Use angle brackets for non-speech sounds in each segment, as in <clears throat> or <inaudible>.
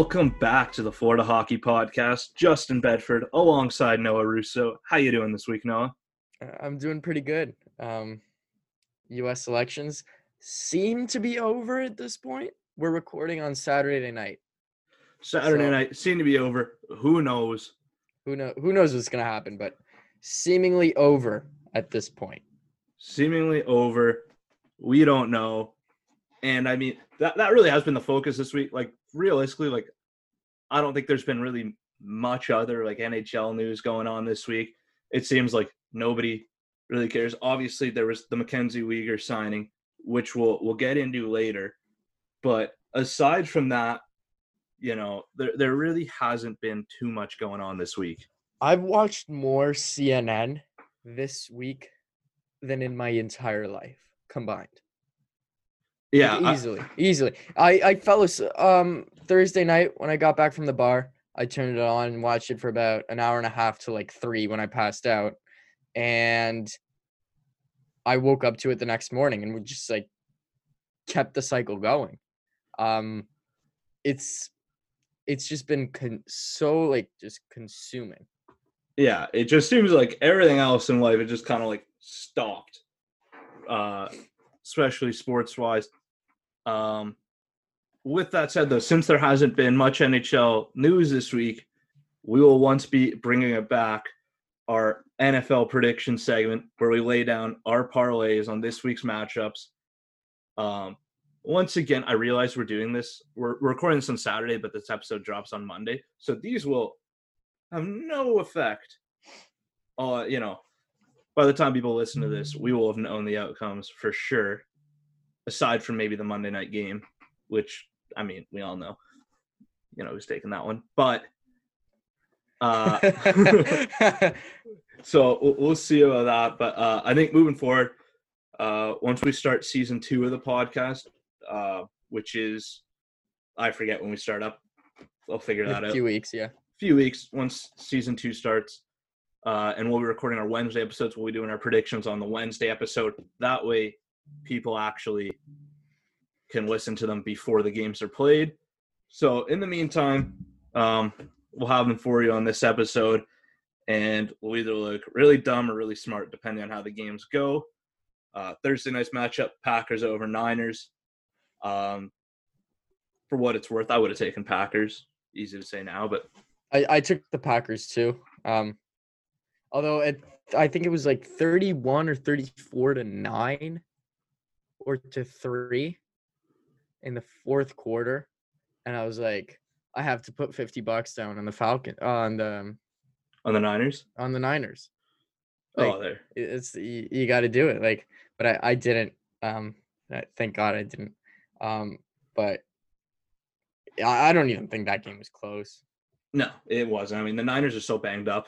welcome back to the Florida Hockey Podcast. Justin Bedford alongside Noah Russo. How you doing this week, Noah? Uh, I'm doing pretty good. Um, U.S. elections seem to be over at this point. We're recording on Saturday night. Saturday So- night seem to be over. Who knows? Who know? Who knows what's gonna happen? But seemingly over at this point. Seemingly over. We don't know. And I mean that that really has been the focus this week. Like realistically, like I don't think there's been really much other like NHL news going on this week. It seems like nobody really cares. Obviously, there was the Mackenzie Weegar signing, which we'll we'll get into later. But aside from that, you know, there there really hasn't been too much going on this week. I've watched more CNN this week than in my entire life combined. Yeah, Like, I- easily, easily. I I fell as um Thursday night when I got back from the bar. I turned it on and watched it for about an hour and a half to like three when I passed out, and I woke up to it the next morning and we just like kept the cycle going. Um, it's it's just been con- so like just consuming. yeah it just seems like everything else in life it just kind of like stopped uh especially sports wise um with that said though since there hasn't been much nhl news this week we will once be bringing it back our nfl prediction segment where we lay down our parlays on this week's matchups um once again i realize we're doing this we're, recording this on saturday but this episode drops on monday so these will have no effect. Uh, you know, by the time people listen to this, we will have known the outcomes for sure. Aside from maybe the Monday night game, which I mean, we all know, you know, who's taking that one. But uh, <laughs> <laughs> so we'll, we'll see about that. But uh, I think moving forward, uh, once we start season two of the podcast, uh, which is I forget when we start up, I'll figure that out. a out few weeks, yeah. A few weeks once season two starts. Uh, and we'll be recording our Wednesday episodes. We'll be doing our predictions on the Wednesday episode. That way, people actually can listen to them before the games are played. So, in the meantime, um, we'll have them for you on this episode. And we'll either look really dumb or really smart, depending on how the games go. Uh, Thursday night's matchup Packers over Niners. Um, for what it's worth, I would have taken Packers. Easy to say now, but I, I took the Packers too. Um, although it, I think it was like 31 or 34 to 9 or to 3 in the fourth quarter. And I was like, I have to put 50 bucks down on the Falcon on the on the Niners. on the Niners. Like, oh, there. it's you, you got to do it. Like, but I, I didn't. Um, thank God I didn't. Um, but I, I don't even think that game was close. No, it wasn't. I mean, the Niners are so banged up,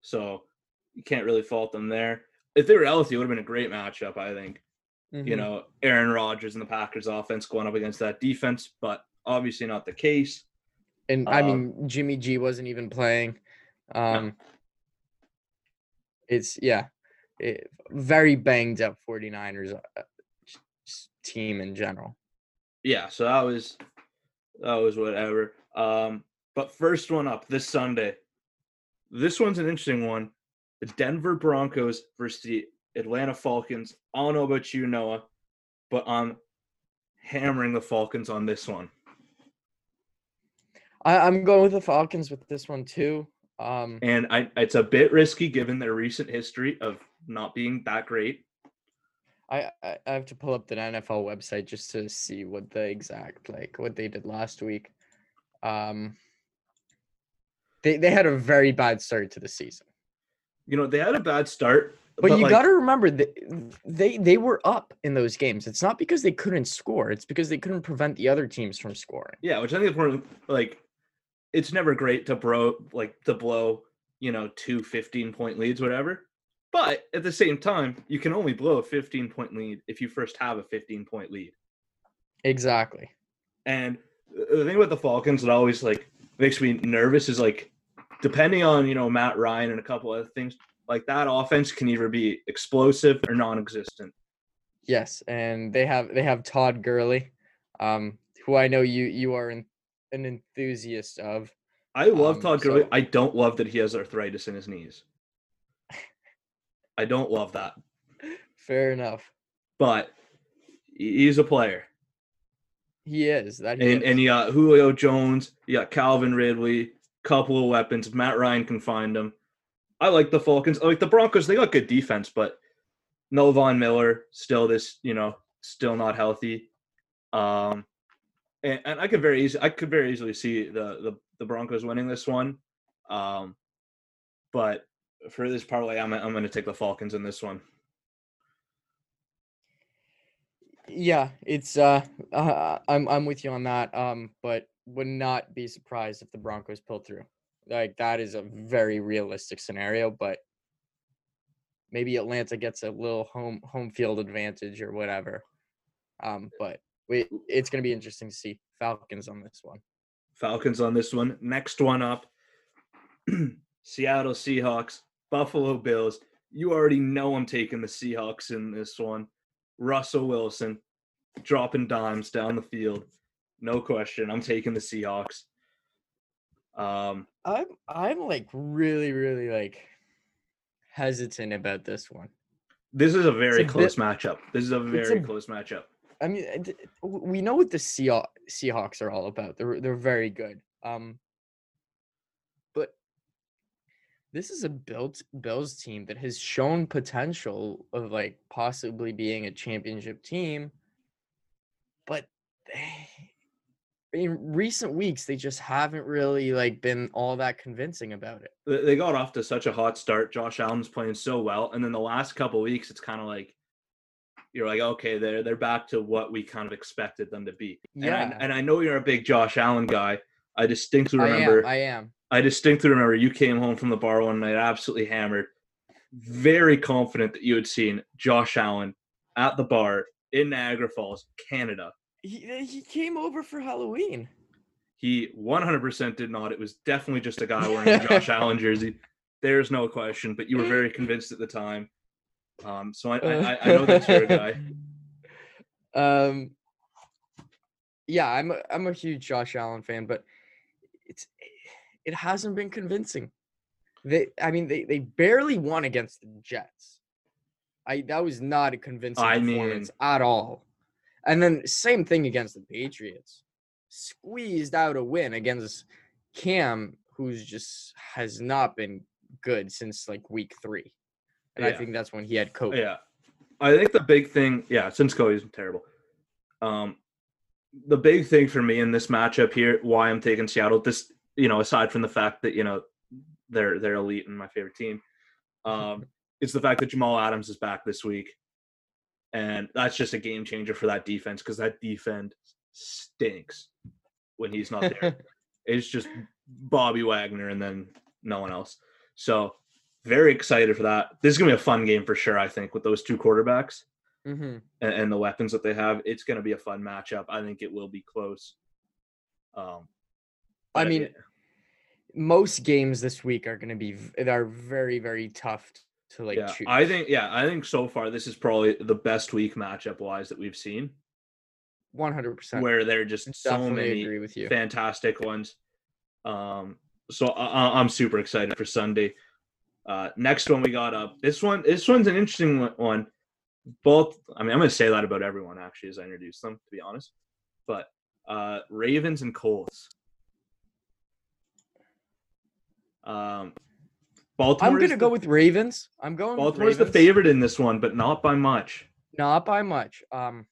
so you can't really fault them there. If they were healthy, it would have been a great matchup. I think. You Mhm. know, Aaron Rodgers and the Packers offense going up against that defense, but obviously not the case. And I Um, mean, Jimmy G wasn't even playing. Um, It's yeah, it, very banged up 49ers uh, team in general. Yeah, so that was that was whatever. Um, but first one up this Sunday. This one's an interesting one. The Denver Broncos versus the Atlanta Falcons. I don't know about you, Noah, but I'm hammering the Falcons on this one. I, I'm going with the Falcons with this one too. Um, And I it's a bit risky given their recent history of not being that great. I, I I have to pull up the NFL website just to see what the exact like what they did last week. Um, they they had a very bad start to the season, You know, they had a bad start. But, you like, got to remember that they they were up in those games. It's not because they couldn't score; it's because they couldn't prevent the other teams from scoring. Yeah, which I think is important. like it's never great to bro like to blow you know, two 15 point leads, whatever. But at the same time, you can only blow a 15 point lead if you first have a 15 point lead. Exactly. And the thing with the Falcons that always like makes me nervous is like depending on, you know, Matt Ryan and a couple other things, like that offense can either be explosive or non-existent. Yes, and they have they have Todd Gurley, um, who I know you you are an, an enthusiast of. I love Um, Todd Gurley. so- I don't love that he has arthritis in his knees. I don't love that, <laughs> Fair enough. but he's a player. He is that. He And is. and you got Julio Jones, you got Calvin Ridley, couple of weapons. Matt Ryan can find them. I like the Falcons. I like the Broncos. They got good defense, but no Von Miller still this, you know, still not healthy. Um and, and I could very easily I could very easily see the the, the Broncos winning this one. Um but for this parlay, I'm I'm gonna take the Falcons in this one. Yeah, it's uh, uh I'm I'm with you on that. Um, but would not be surprised if the Broncos pull through. Like that is a very realistic scenario, but maybe Atlanta gets a little home home field advantage or whatever. Um, but we it's gonna be interesting to see Falcons on this one. Falcons on this one. Next one up <clears throat> Seattle Seahawks, Buffalo Bills. You already know I'm taking the Seahawks in this one. Russell Wilson dropping dimes down the field. No question. I'm taking the Seahawks. Um, I'm I'm like really really like hesitant about this one. this is a very a close bit- matchup. This is a very a- close matchup. I mean, uh, we know what the Seahaw- Seahawks are all about. They're they're very good. Um, but this is a built Bills team that has shown potential of like possibly being a championship team, but they, in recent weeks they just haven't really like been all that convincing about it. They got off to such a hot start. Josh Allen's playing so well, and then the last couple weeks, it's kind of like you're like, okay, they're they're back to what we kind of expected them to be. And I, Yeah. and I know you're a big Josh Allen guy. I distinctly I remember. am. I am. I distinctly remember you came home from the bar one night, absolutely hammered, very confident that you had seen Josh Allen at the bar in Niagara Falls, Canada. He he came over for Halloween. He 100% did not. It was definitely just a guy <laughs> wearing a Josh Allen jersey. There's no question, but you were very convinced at the time. Um, so I, I, I- know that's your guy. <laughs> Um, yeah, I'm a, I'm a huge Josh Allen fan, but it's it hasn't been convincing. They, I mean, they they barely won against the Jets. I that was not a convincing I performance at all. And then same thing against the Patriots, squeezed out a win against Cam, who's just has not been good since like week three, and I think that's when he had COVID. Yeah. I think the big thing, yeah, since Cody's terrible. Um, the big thing for me in this matchup here, why I'm taking Seattle, this, you know, aside from the fact that, you know, they're they're elite and my favorite team, <laughs> um, it's the fact that Jamal Adams is back this week. And that's just a game changer for that defense because that defense stinks when he's not there. <laughs> it's just Bobby Wagner and then no one else. So very excited for that. This is gonna be a fun game for sure. I think with those two quarterbacks hmm and, and the weapons that they have, it's gonna be a fun matchup. I think it will be close. Um, I mean, most games this week are going to be are very very tough to like yeah, choose. I think yeah, I think so far this is probably the best week matchup wise that we've seen, 100% where they're just so many agree with you. fantastic ones. Um, so I, I'm super excited for Sunday. Uh, next one we got up. This one, this one's an interesting one- one. Both, I mean, I'm going to say that about everyone actually as I introduce them, to be honest. But uh, Ravens and Colts. Um, Baltimore. I'm going to go with Ravens. I'm going Baltimore's with the favorite in this one, but not by much. Not by much. Um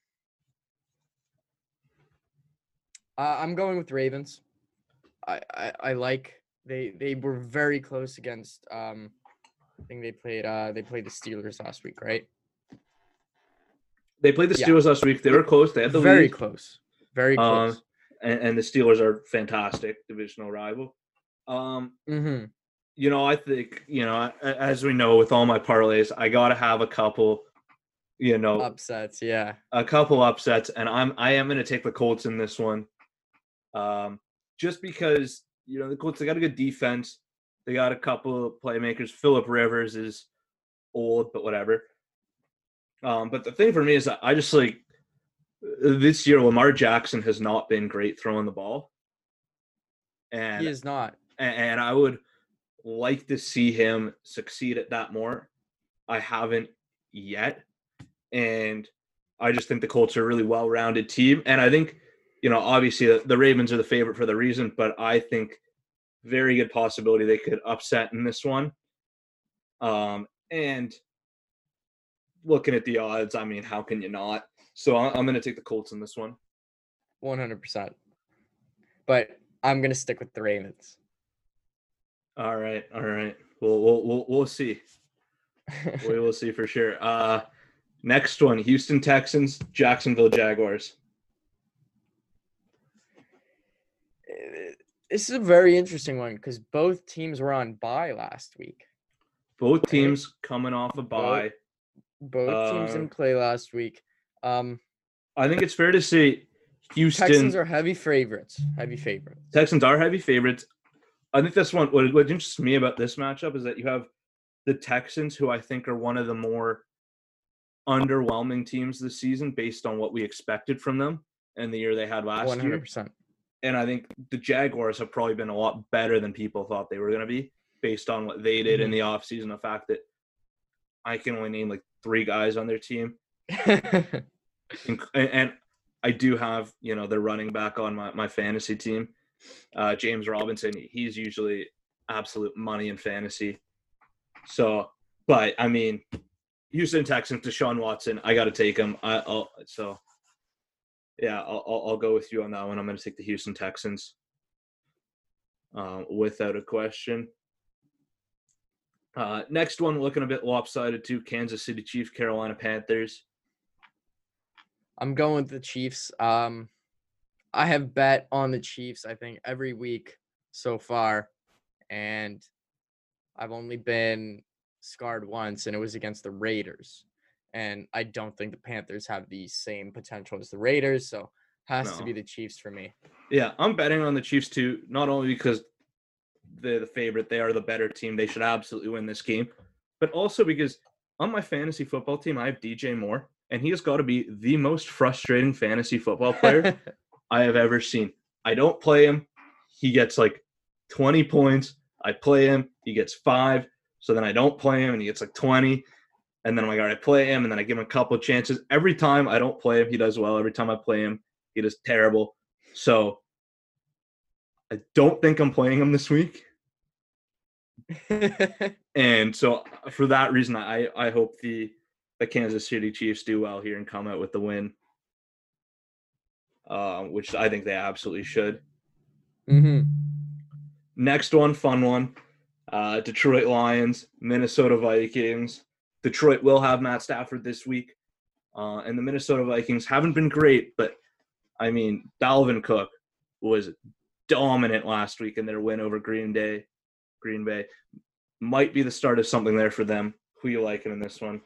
uh, I'm going with Ravens. I, I I like they they were very close against um I think they played uh they played the Steelers last week, right? They played the Yeah. Steelers last week. They were close. They had the very lead. close. Very Um, close. and, and the Steelers are fantastic divisional rival. Um, mm-hmm. You know, I think you know, as we know, with all my parlays, I got to have a couple, you know, Upsets, yeah. a couple upsets, and I'm I am going to take the Colts in this one, um, just because you know the Colts they got a good defense, they got a couple of playmakers. Philip Rivers is old, but whatever. Um, but the thing for me is I just like this year Lamar Jackson has not been great throwing the ball, and He is not. a- and I would like to see him succeed at that more. I haven't yet, and I just think the Colts are a really well-rounded team, and I think you know obviously the, the Ravens are the favorite for the reason, but I think very good possibility they could upset in this one. Um, and looking at the odds, I mean, how can you not? So I- I'm going to take the Colts in this one. One hundred percent. But I'm gonna stick with the Ravens. All right, all right. We'll we'll we'll, we'll see. <laughs> we will see for sure. Uh next one, Houston Texans, Jacksonville Jaguars. This is a very interesting one because both teams were on bye last week. Both teams coming off a bye. Both teams Uh, didn't play last week. Um, I think it's fair to say Houston Texans are heavy favorites. Heavy favorites. Texans are heavy favorites. I think this one what, what interests me about this matchup is that you have the Texans, who I think are one of the more underwhelming teams this season based on what we expected from them and the year they had last One hundred year. percent. and I think the Jaguars have probably been a lot better than people thought they were going to be based on what they did in mm-hmm. the offseason. The fact that I can only name like three guys on their team, <laughs> and, and I do have you know their running back on my, my fantasy team, uh, James Robinson. He's usually absolute money in fantasy. So, but I mean, Houston Texans, Deshaun Watson, I got to take him. I, I'll so. Yeah, I'll, I'll, I'll go with you on that one. I'm going to take the Houston Texans um, without a question. Uh, next one, looking a bit lopsided too. Kansas City Chiefs, Carolina Panthers. I'm going with the Chiefs. Um, I have bet on the Chiefs. I think every week so far, and I've only been scarred once, and it was against the Raiders. And I don't think the Panthers have the same potential as the Raiders, so has to be the Chiefs for me. Yeah, I'm betting on the Chiefs too, not only because they're the favorite, they are the better team. They should absolutely win this game, but also because on my fantasy football team, I have DJ Moore, and he has got to be the most frustrating fantasy football player <laughs> I have ever seen. I don't play him. He gets like 20 points. I play him. He gets five. So then I don't play him and he gets like 20. And then I'm like, all right, I play him. And then I give him a couple chances. Every time I don't play him, he does well. Every time I play him, he does terrible. So I don't think I'm playing him this week. <laughs> And so for that reason, I, I hope the, the Kansas City Chiefs do well here and come out with the win, uh, which I think they absolutely should. hmm Next one, fun one. Uh, Detroit Lions, Minnesota Vikings. Detroit will have Matt Stafford this week. Uh, and the Minnesota Vikings haven't been great, but I mean, Dalvin Cook was dominant last week in their win over Green Day. Green Bay might be the start of something there for them. Who you liking in this one?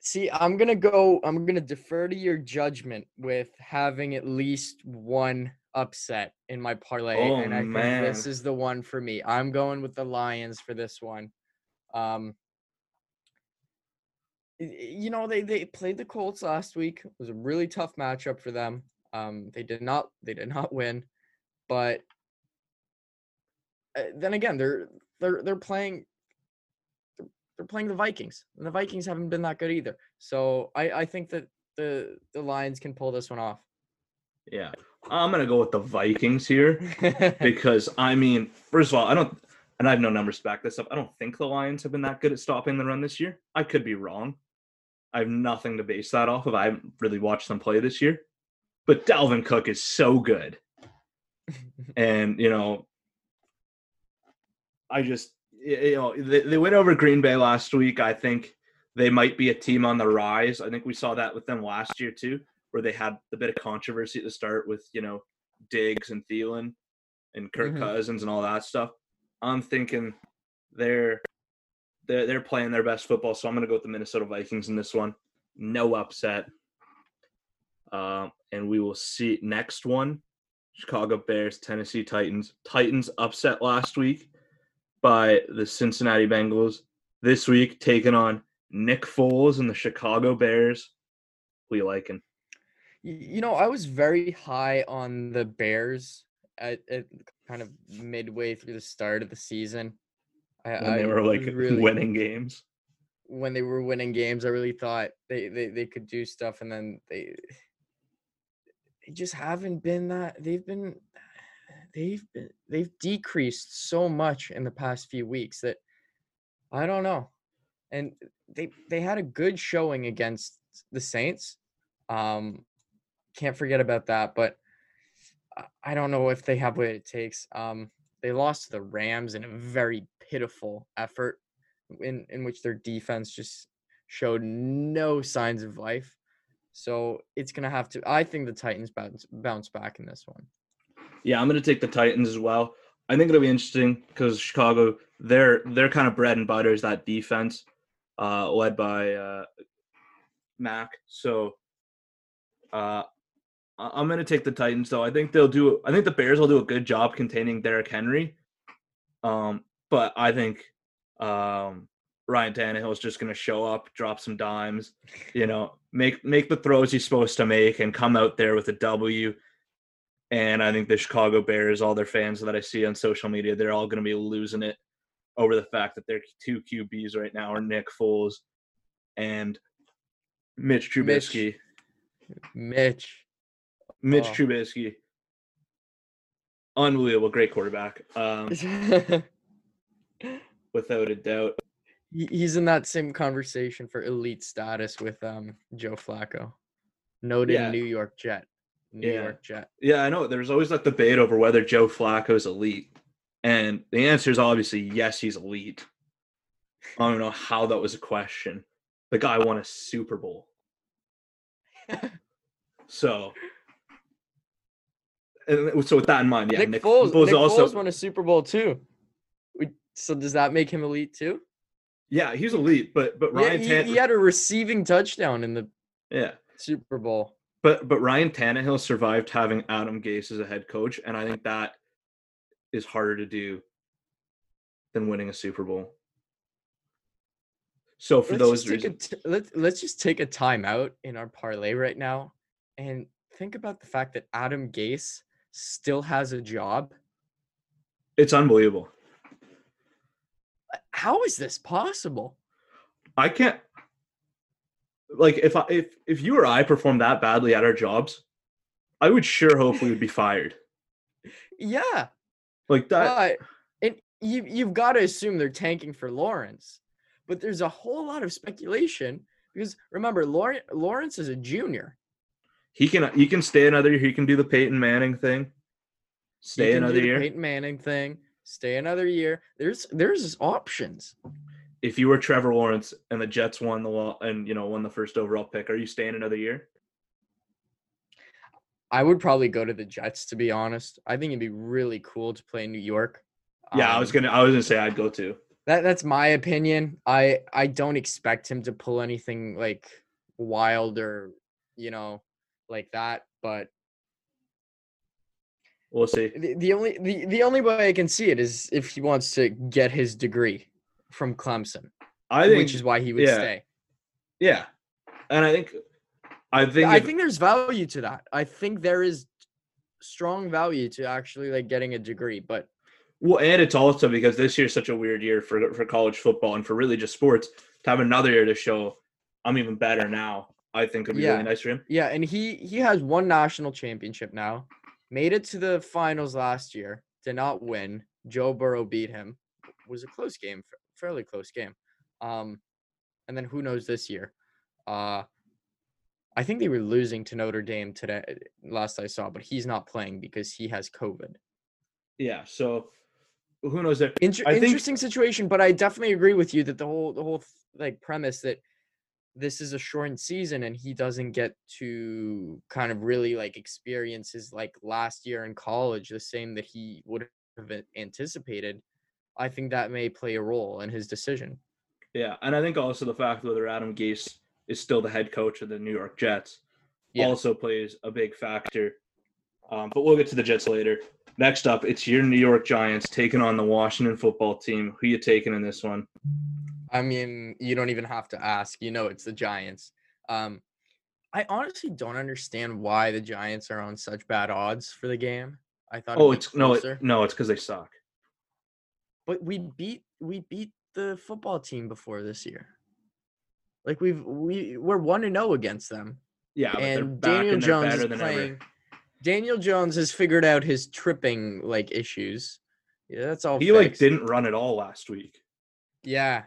See, I'm gonna go. I'm gonna defer to your judgment with having at least one upset in my parlay, Oh, and I think this is the one for me. I'm going with the Lions for this one. Um, you know they they played the Colts last week. It was a really tough matchup for them. Um, they did not they did not win, but uh, then again they're they're they're playing they're- playing the Vikings, and the Vikings haven't been that good either. So I I think that the the Lions can pull this one off. Yeah, I'm gonna go with the Vikings here. <laughs> because I mean, first of all, I don't, and I have no numbers to back this up. I don't think the Lions have been that good at stopping the run this year. I could be wrong. I have nothing to base that off of. I haven't really watched them play this year, but Dalvin Cook is so good, <laughs> and you know, I just you know they, they went over Green Bay last week. I think they might be a team on the rise. I think we saw that with them last year too, where they had a bit of controversy at the start with you know Diggs and Thielen and Kirk Mhm. Cousins and all that stuff. I'm thinking they're they're they're playing their best football, so I'm gonna go with the Minnesota Vikings in this one. No upset. Um, and we will see next one. Chicago Bears, Tennessee Titans. Titans upset last week by the Cincinnati Bengals. This week taking on Nick Foles and the Chicago Bears. You liking? You know, I was very high on the Bears at, at kind of midway through the start of the season. I, When they were like really- winning games. when they were winning games, I really thought they, they, they could do stuff, and then they they just haven't been that. They've been they've been they've decreased so much in the past few weeks that I don't know. And they they had a good showing against the Saints. Um, can't forget about that, but I- don't know if they have what it takes. Um, they lost to the Rams in a very pitiful effort in in which their defense just showed no signs of life. So it's gonna have to. I think the Titans bounce bounce back in this one. Yeah, I'm gonna take the Titans as well. I think it'll be interesting because Chicago, their their kind of bread and butter is that defense, uh, led by uh, Mack. So, uh, I'm gonna take the Titans though. I think they'll do. I think the Bears will do a good job containing Derrick Henry. Um, but I think um, Ryan Tannehill is just gonna show up, drop some dimes, you know, make make the throws he's supposed to make, and come out there with a W. And I think the Chicago Bears, all their fans that I see on social media, they're all going to be losing it over the fact that their two QBs right now are Nick Foles and Mitch Mitch. Trubisky. Mitch, Mitch, Oh. Trubisky, unbelievable, great quarterback, um, <laughs> without a doubt. He's in that same conversation for elite status with um Joe Flacco, noted Yeah. New York Jet, New Yeah. York Jet. Yeah, I know. There's always that debate over whether Joe Flacco is elite, and the answer is obviously yes, he's elite. I don't know how that was a question. The guy won a Super Bowl. So, and so with that in mind, yeah, Nick, Nick, Foles, Foles Nick also, Foles won a Super Bowl too. So does that make him elite too? yeah, he's elite, but but Yeah, Ryan he, Tan- he had a receiving touchdown in the yeah, Super Bowl. But but Ryan Tannehill survived having Adam Gase as a head coach, and I think that is harder to do than winning a Super Bowl. So for let's those just take a reasons, t- let's let's just take a timeout in our parlay right now and think about the fact that Adam Gase still has a job. it's unbelievable. How is this possible? I can't like if I if if you or I performed that badly at our jobs, I would sure hope we would be fired. Yeah, Like that. and you you've got to assume they're tanking for Lawrence, but there's a whole lot of speculation because remember Lawrence Lawrence is a junior. He can he can stay another year. He can do the Peyton Manning thing. Stay another the year. Peyton Manning thing. Stay another year. There's there's options. If you were Trevor Lawrence and the Jets won the law and you know won the first overall pick, are you staying another year? I would probably go to the Jets to be honest. I think it'd be really cool to play in New York. Yeah, I was Um, gonna I was gonna say I'd go too. That that's my opinion. I I don't expect him to pull anything like wild or you know like that. But We'll see. the, the only the, the only way I can see it is if he wants to get his degree from Clemson, I think which is why he would yeah, stay. yeah, and I think I think I if- think there's value to that. I think there is strong value to actually like getting a degree, but Well, and it's also because this year's such a weird year for for college football and for really just sports to have another year to show I'm even better now. I think would be Yeah. really nice for him. Yeah, and he he has one national championship now. Made it to the finals last year. Did not win. Joe Burrow beat him. Was a close game, fa- fairly close game. Um, and then who knows this year? Uh, I think they were losing to Notre Dame today. Last I saw, but he's not playing because he has COVID. Yeah, so who knows there? Inter- think- interesting situation, but I definitely agree with you that the whole the whole like premise that this is a shortened season and he doesn't get to kind of really like experience his like last year in college the same that he would have anticipated. I think that may play a role in his decision. Yeah, and I think also the fact whether Adam Gase is still the head coach of the New York Jets Yeah. also plays a big factor. Um, but we'll get to the Jets later. Next up, it's your New York Giants taking on the Washington football team. Who you taking in this one? I mean, you don't even have to ask. You know, it's the Giants. Um, I honestly don't understand why the Giants are on such bad odds for the game. I thought. Oh, it's no, it, no, it's because they suck. But we beat we beat the football team before this year. Like we've we we're one and zero against them, Yeah, and back Daniel and Jones is playing. ever. Daniel Jones has figured out his tripping like issues. Yeah, that's all. He like didn't run at all last week, Yeah,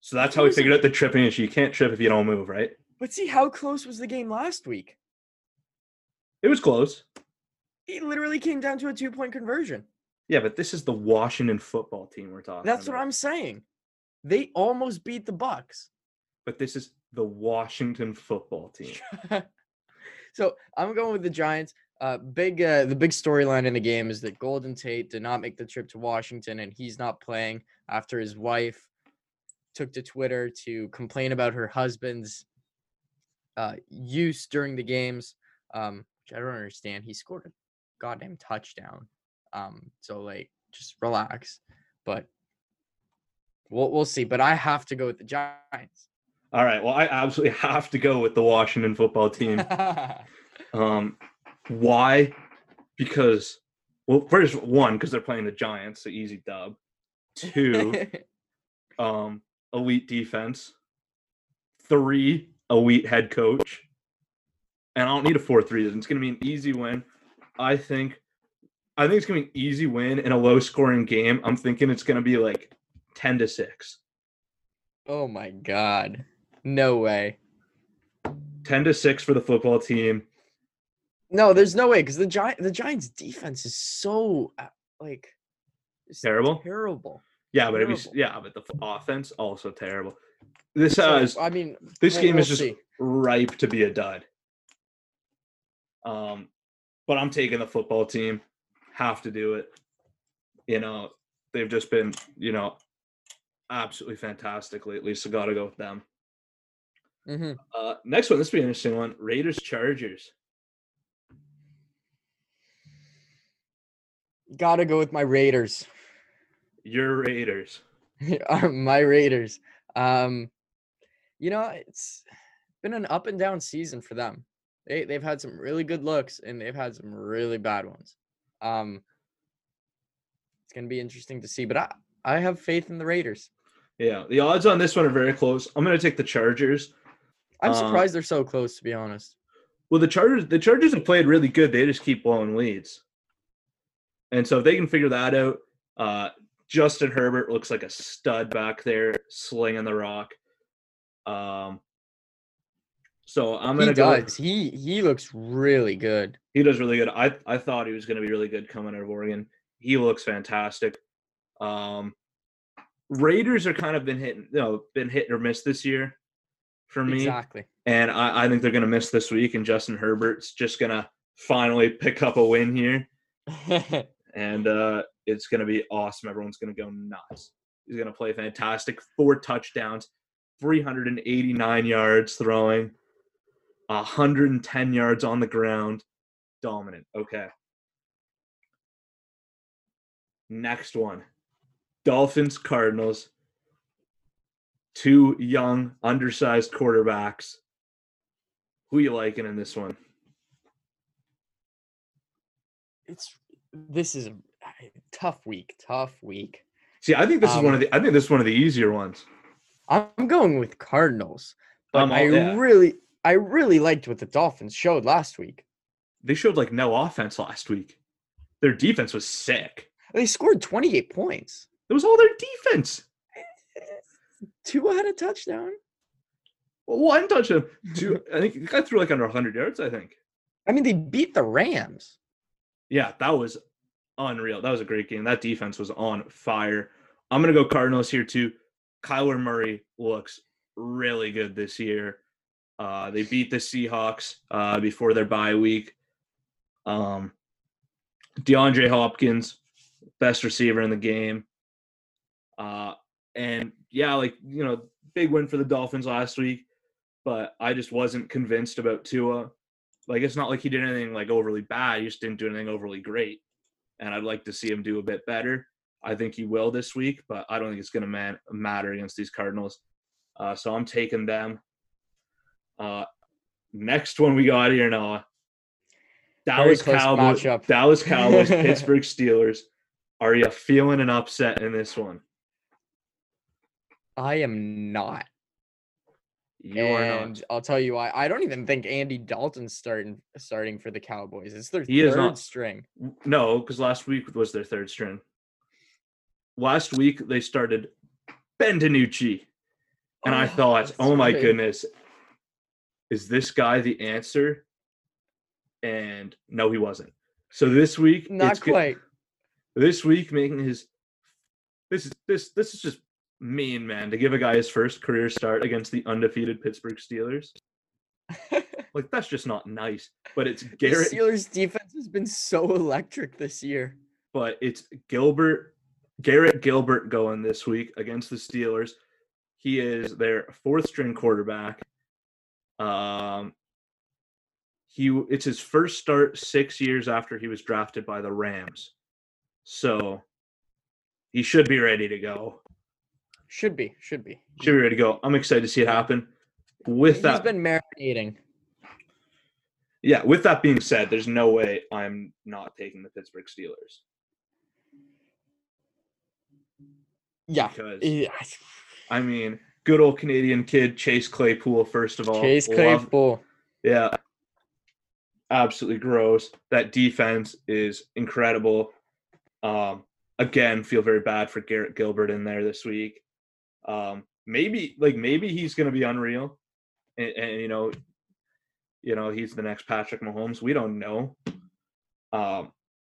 so that's how he figured out the tripping issue. You can't trip if you don't move, right? but see how close was the game last week? It was close. It literally came down to a two point conversion. Yeah, but this is the Washington football team we're talking. That's what. I'm saying. They almost beat the Bucks. But this is the Washington football <laughs> team. so I'm going with the Giants. Uh, big uh, the big storyline in the game is that Golden Tate did not make the trip to Washington, and he's not playing after his wife took to Twitter to complain about her husband's uh, use during the games, um, which I don't understand. He scored a goddamn touchdown. Um, so like, just relax. But we'll we'll see. But I have to go with the Giants. All right. Well, I absolutely <laughs> have to go with the Washington football team. <laughs> Um, why? Because, well, first one, because they're playing the Giants, so easy dub. Two, <laughs> um, elite defense. Three, elite head coach. And I don't need a fourth reason. It's going to be an easy win. I think. I think it's going to be an easy win in a low scoring game. I'm thinking it's going to be like 10 to 6. oh my god. No way. 10 to 6 for the football team. No, there's no way because the Giant the Giants defense is so uh, like Terrible? Terrible. Yeah, but if you, s- Terrible. yeah, but the offense also terrible. This So, has I mean, this we'll- game is we'll just see. ripe to be a dud. Um, but I'm taking the football team. Have to do it. You know, they've just been, you know, absolutely fantastic lately. So got to go with them. Mhm. Uh, next one, this will be an interesting one. Raiders Chargers. Gotta go with my Raiders. Your Raiders. <laughs> Are my Raiders. Um, you know, it's been an up and down season for them. They they've had some really good looks and they've had some really bad ones. Um, it's gonna be interesting to see, but I I have faith in the Raiders. Yeah, the odds on this one are very close. I'm going to take the Chargers. I'm Uh, surprised they're so close, to be honest. Well, the Chargers, the Chargers have played really good. They just keep blowing leads, and so if they can figure that out, uh, Justin Herbert looks like a stud back there, slinging the rock. Um, so I'm gonna go. does. He he looks really good. He does really good. I I thought he was gonna be really good coming out of Oregon. He looks fantastic. Um, Raiders are kind of been hitting, you know, been hit or miss this year for me. Exactly. And I, I think they're going to miss this week, and Justin Herbert's just going to finally pick up a win here. <laughs> And uh, it's going to be awesome. Everyone's going to go nuts. He's going to play fantastic. Four touchdowns, 389 yards throwing, 110 yards on the ground. Dominant. Okay. Next one Dolphins, Cardinals. Two young, undersized quarterbacks. Who you liking in this one? it's this is a tough week. Tough week. See, I think this is one of Um, the. I think this is one of the easier ones. I'm going with Cardinals, but I'm I yeah. really I really liked what the Dolphins showed last week. They showed like no offense last week. Their defense was sick. They scored 28 points. It was all their defense. <laughs> Two had a touchdown. Well, one touchdown. Two. <laughs> I think the guy threw like under 100 yards. I think. I mean, they beat the Rams. Yeah, that was unreal. That was a great game. That defense was on fire. I'm gonna go Cardinals here too. Kyler Murray looks really good this year. Uh, they beat the Seahawks uh, before their bye week. Um, DeAndre Hopkins, best receiver in the game. Uh, and yeah, like you know, big win for the Dolphins last week, but I just wasn't convinced about Tua. Like it's not like he did anything like overly bad. He just didn't do anything overly great. And I'd like to see him do a bit better. I think he will this week, but I don't think it's going to man- matter against these Cardinals. Uh, so I'm taking them. Uh, next one we got here, Noah. Dallas Cowboys. matchup. Dallas Cowboys. <laughs> Pittsburgh Steelers. Are you feeling an upset in this one? I am not. You are and not. I'll tell you why. I don't even think Andy Dalton's starting starting for the Cowboys. It's their He is third not. string. No, because last week was their third string. Last week they started Ben DiNucci, and I Oh, thought, oh my goodness, is this guy the answer? And no, he wasn't. So this week, Not quite. this week making his this is this this is just mean, man, to give a guy his first career start against the undefeated Pittsburgh Steelers. <laughs> Like that's just not nice. But it's the Garrett Steelers defense has been so electric this year. but it's Gilbert, Garrett Gilbert going this week against the Steelers. He is their fourth string quarterback. Um, he it's his first start six years after he was drafted by the Rams, so he should be ready to go. Should be, should be. Should be ready to go. I'm excited to see it happen. With He's that, been marinating. yeah. With that being said, there's no way I'm not taking the Pittsburgh Steelers Yeah. because yeah. I mean, good old Canadian kid, Chase Claypool, first of all. Chase Love- Claypool. yeah. Absolutely gross. That defense is incredible. Um, again, feel very bad for Garrett Gilbert in there this week. Um, maybe like maybe he's gonna be unreal. And, and you know, you know, he's the next Patrick Mahomes. We don't know. Um,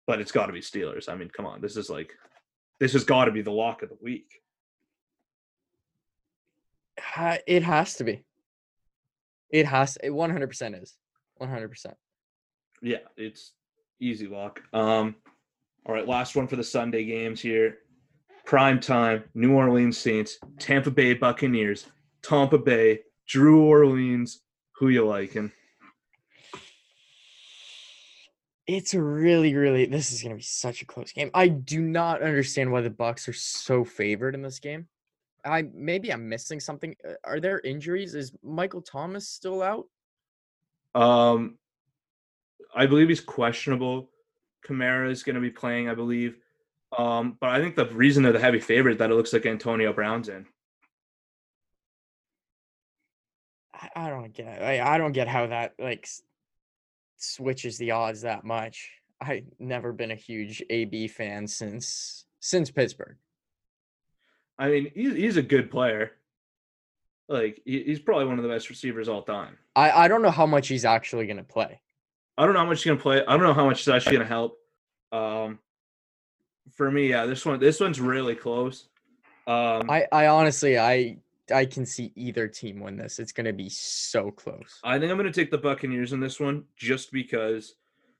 but it's gotta be Steelers. I mean, come on, this is like this has got to be the lock of the week. Ha- It has to be. It has. It 100% is. 100%. Yeah, it's easy lock. Um, all right, last one for the Sunday games here. Prime time, New Orleans Saints, Tampa Bay Buccaneers, Tampa Bay, Drew Orleans. Who you liking? It's really, really. This is gonna be such a close game. I do not understand why the Bucks are so favored in this game. I maybe I'm missing something. Uh, Are there injuries? Is Michael Thomas still out? Um, I believe he's questionable. Kamara is going to be playing, I believe. Um, but I think the reason they're the heavy favorite that it looks like Antonio Brown's in. I, I don't get. I, I don't get how that like switches the odds that much. I've never been a huge AB fan since since Pittsburgh. I mean, he's, he's a good player. Like, he's probably one of the best receivers all time. I I don't know how much he's actually gonna play. I don't know how much he's gonna play. I don't know how much he's actually gonna help. Um, for me, yeah, this one, this one's really close. Um, I, I honestly I I can see either team win this. It's gonna be so close. I think I'm gonna take the Buccaneers in this one, just because.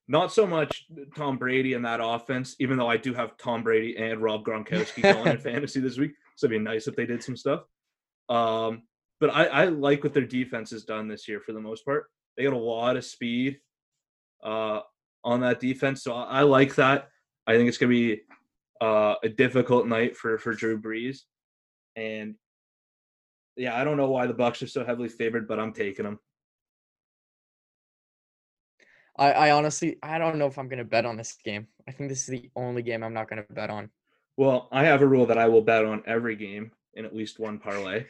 Not so much Tom Brady and that offense, even though I do have Tom Brady and Rob Gronkowski <laughs> going in fantasy this week, so it'd be nice if they did some stuff. Um, but I, I like what their defense has done this year for the most part. They got a lot of speed uh, on that defense, so I, I like that. I think it's gonna be uh, a difficult night for for Drew Brees, and yeah, I don't know why the Bucks are so heavily favored, but I'm taking them. I I honestly I don't know if I'm gonna bet on this game. I think this is the only game I'm not gonna bet on. Well, I have a rule that I will bet on every game in at least one parlay,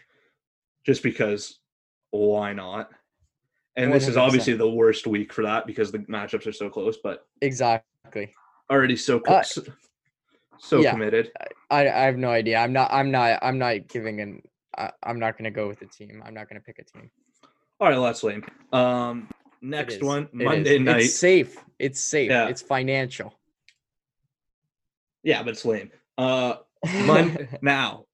just because why not? And this is obviously the worst week for that because the matchups are so close, but Exactly. already so Uh, close, so yeah. committed. I I have no idea. I'm not I'm not I'm not giving an I, I'm not gonna go with a team. I'm not gonna pick a team. All right, well, that's lame. Um, next one, It Monday is. night. It's safe. It's safe. Yeah. It's financial. Yeah, but it's lame. Uh, <laughs> Monday now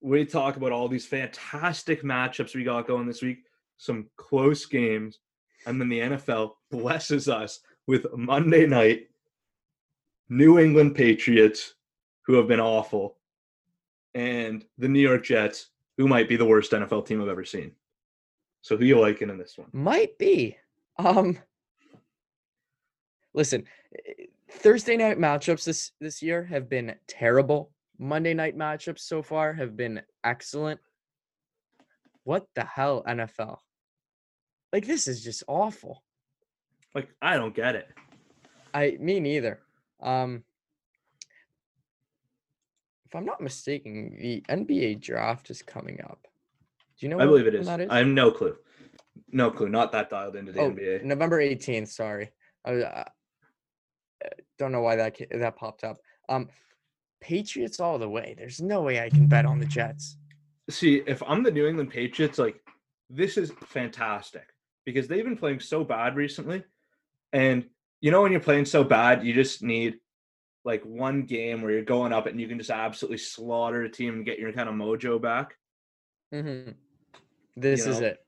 we talk about all these fantastic matchups we got going this week, some close games, and then the NFL blesses us with Monday night New England Patriots, who have been awful, and the New York Jets, who might be the worst NFL team I've ever seen. So who you liking in this one? Might be. Um listen, Thursday night matchups this this year have been terrible. Monday night matchups so far have been excellent. What the hell, NFL? Like this is just awful. Like I don't get it. I me neither. Um if I'm not mistaken, the NBA draft is coming up. Do you know? I believe it is. That is? I have no clue. No clue. Not that dialed into the oh, NBA. November 18th. Sorry, I was- don't know why that that popped up. Um, Patriots all the way. There's no way I can bet on the Jets. See, if I'm the New England Patriots, like this is fantastic because they've been playing so bad recently. And you know when you're playing so bad, you just need like one game where you're going up and you can just absolutely slaughter a team and get your kind of mojo back. Mm-hmm. This is know, it.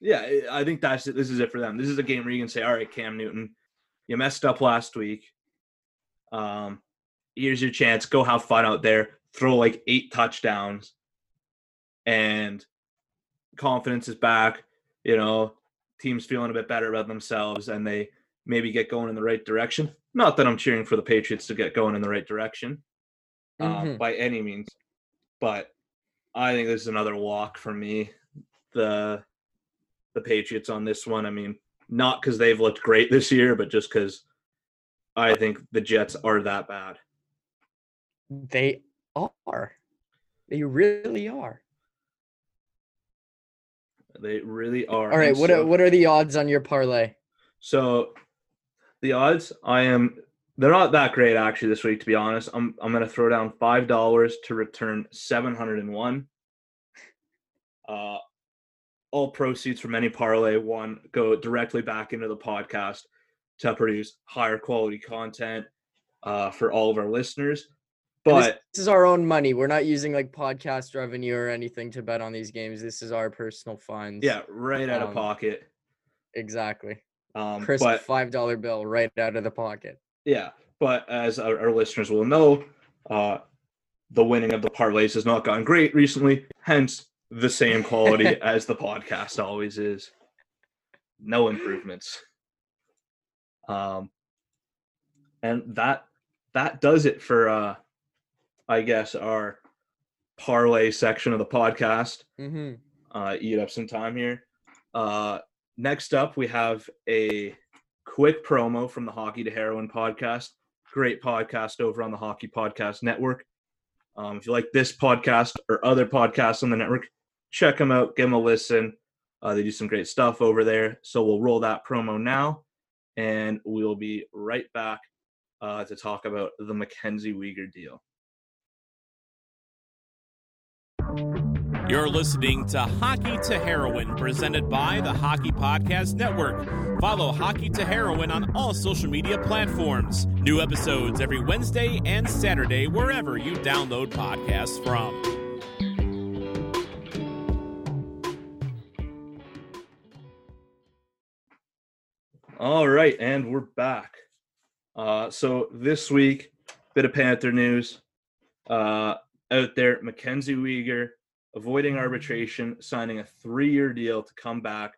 Yeah, I- I think that's it. This is it for them. This is a game where you can say, "All right, Cam Newton, you messed up last week. Um, here's your chance. Go have fun out there. Throw like eight touchdowns, and confidence is back. You know, team's feeling a bit better about themselves, and they maybe get going in the right direction. Not that I'm cheering for the Patriots to get going in the right direction, um, Mhm. by any means, but I think this is another walk for me. The the Patriots on this one. I mean, not because they've looked great this year, but just because I think the Jets are that bad. They are. They really are. They really are. All right. And What so, are, what are the odds on your parlay? so the odds? I am. They're not that great actually this week, to be honest. I'm I'm gonna throw down five dollars to return seven hundred and one. Uh, all proceeds from any parlay one go directly back into the podcast to produce higher quality content uh, for all of our listeners. And this, But this is our own money. We're not using like podcast revenue or anything to bet on these games. This is our personal funds. yeah, right out of Um, pocket. exactly. Um, Crisp but five dollar bill right out of the pocket. yeah, but as our, our listeners will know, uh, the winning of the parlays has not gone great recently. Hence, the same quality <laughs> as the podcast always is. No improvements. Um, and that that does it for uh, I guess our parlay section of the podcast. Mm-hmm. uh, eat up some time here. Uh, next up, we have a quick promo from the Hockey to Heroin podcast. Great podcast over on the Hockey Podcast Network. Um, if you like this podcast or other podcasts on the network, check them out, give them a listen. Uh, they do some great stuff over there. So we'll roll that promo now, and we'll be right back uh, to talk about the Mackenzie Weegar deal. You're listening to Hockey to Heroin, presented by the Hockey Podcast Network. Follow Hockey to Heroin on all social media platforms. New episodes every Wednesday and Saturday, wherever you download podcasts from. All right, and we're back. Uh, so this week, bit of Panther news uh, out there. Mackenzie Weegar avoiding arbitration, signing a three-year deal to come back,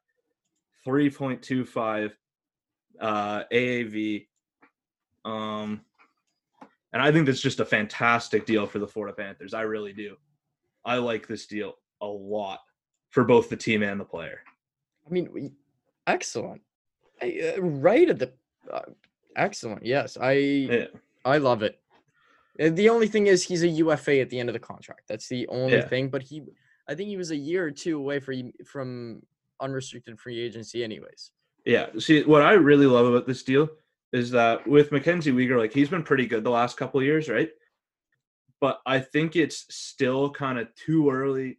three point two five uh, AAV. Um, and I think that's just a fantastic deal for the Florida Panthers. I really do. I like this deal a lot for both the team and the player. I mean, we- excellent. I, uh, right at the uh, excellent. Yes, I Yeah. I love it. The only thing is he's a UFA at the end of the contract. That's the only Yeah. thing. But he, I think he was a year or two away from from unrestricted free agency, anyways. Yeah. See, what I really love about this deal is that with Mackenzie Weegar, like he's been pretty good the last couple years, right? But I think it's still kind of too early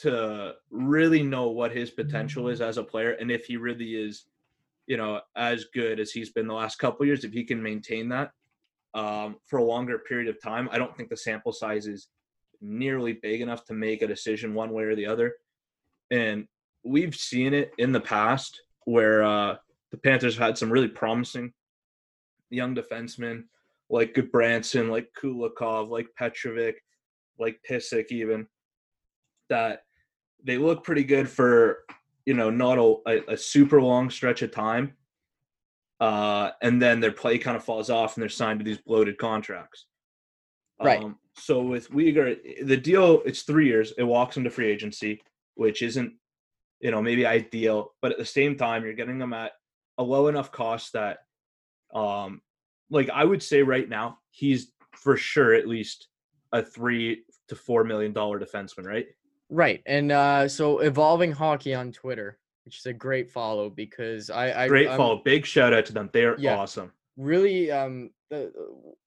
to really know what his potential is as a player and if he really is, you know, as good as he's been the last couple years, if he can maintain that um, for a longer period of time. I don't think the sample size is nearly big enough to make a decision one way or the other. And we've seen it in the past where uh, the Panthers have had some really promising young defensemen like Branson, like Kulikov, like Petrovic, like Pysyk even, that they look pretty good for you know not a, a, a super long stretch of time, uh, and then their play kind of falls off and they're signed to these bloated contracts. Right. Um, so with Weegar, the deal it's three years. It walks into free agency, which isn't you know maybe ideal, but at the same time you're getting them at a low enough cost that um like I would say right now he's for sure at least a three to four million dollar defenseman, right? Right. And uh, so evolving hockey on Twitter, which is a great follow because I, I Great I'm follow. Big shout out to them. They're Yeah. awesome. really um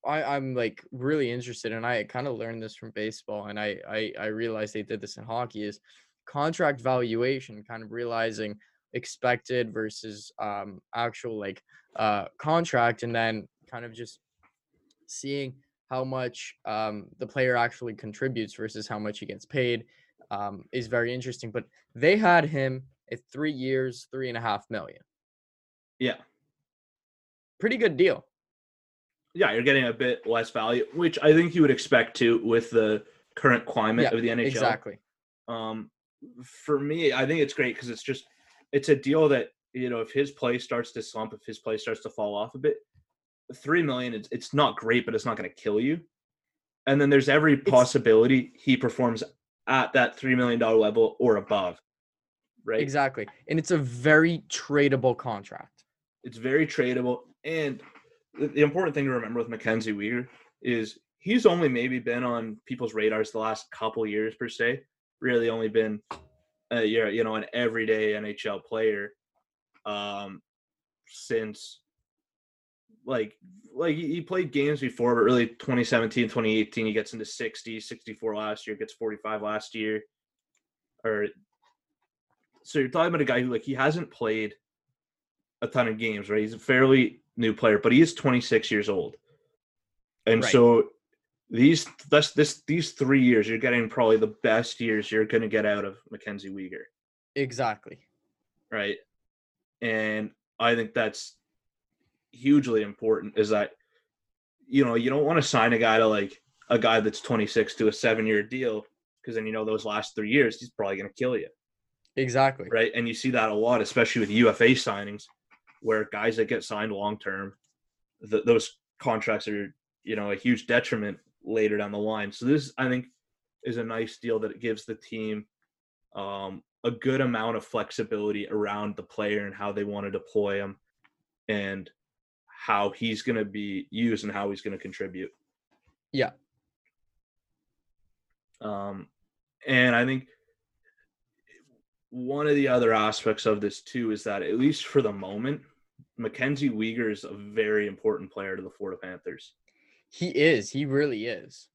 I, I'm like really interested and I kind of learned this from baseball and I, I I realized they did this in hockey is contract valuation, kind of realizing expected versus um actual like uh contract and then kind of just seeing how much um the player actually contributes versus how much he gets paid um is very interesting. But they had him at three years, three and a half million. Yeah. Pretty good deal. Yeah, you're getting a bit less value, which I think you would expect to with the current climate Yeah, of the NHL. Exactly. Um, for me, I think it's great because it's just it's a deal that you know if his play starts to slump, if his play starts to fall off a bit, three million it's it's not great, but it's not going to kill you. And then there's every possibility he performs at that three million dollar level or above, right? Exactly. And it's a very tradable contract. It's very tradable, and the, the important thing to remember with Mackenzie Weegar is he's only maybe been on people's radars the last couple years per se. Really, only been uh, you're you know an everyday NHL player um, since like like he he played games before, but really 2017, 2018, he gets into 60, 64 last year, gets 45 last year, or so you're talking about a guy who like he hasn't played a ton of games, right? He's a fairly new player, but he is 26 years old. And Right. so these that's this these three years, you're getting probably the best years you're gonna get out of Mackenzie Weegar, Exactly. right? And I think that's hugely important is that you know, you don't want to sign a guy to like a guy that's 26 to a seven year deal because then you know those last three years he's probably gonna kill you. Exactly. right? And you see that a lot, especially with UFA signings, where guys that get signed long term, th- those contracts are you know a huge detriment later down the line. So this, I think, is a nice deal that it gives the team um, a good amount of flexibility around the player and how they want to deploy him, and how he's going to be used and how he's going to contribute. Yeah. Um, and I think one of the other aspects of this too is that at least for the moment, Mackenzie Weegar is a very important player to the Florida Panthers. He is. He really is.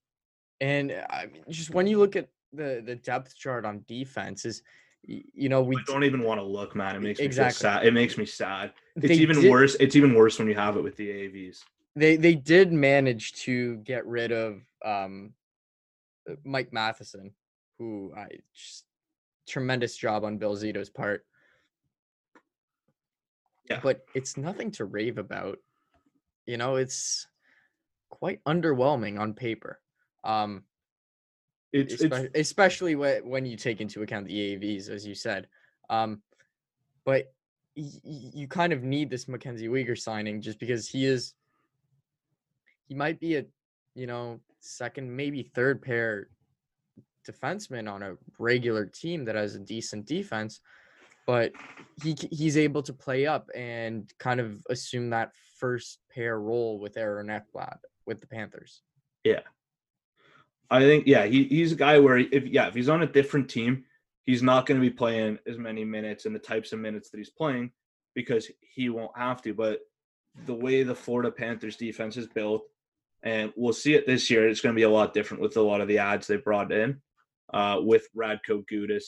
And uh, I mean, just when you look at the the depth chart on defense, is you know we I don't even want to look, man. It makes me Exactly. feel sad. It makes me sad. It's they even did- worse. It's even worse when you have it with the AVs. They they did manage to get rid of um uh, Mike Matheson, who I just tremendous job on Bill Zito's part. Yeah. But it's nothing to rave about. You know, it's quite underwhelming on paper. Um It's it's especially when when you take into account the AAVs, as you said. Um, but y- you kind of need this Mackenzie Weegar signing just because he is. He might be a, you know, second maybe third pair defenseman on a regular team that has a decent defense, but he he's able to play up and kind of assume that first pair role with Aaron Ekblad with the Panthers. Yeah. I think yeah, he, he's a guy where if yeah, if he's on a different team, he's not going to be playing as many minutes and the types of minutes that he's playing because he won't have to. But the way the Florida Panthers defense is built, and we'll see it this year, it's going to be a lot different with a lot of the ads they brought in, uh, with Radko Gudas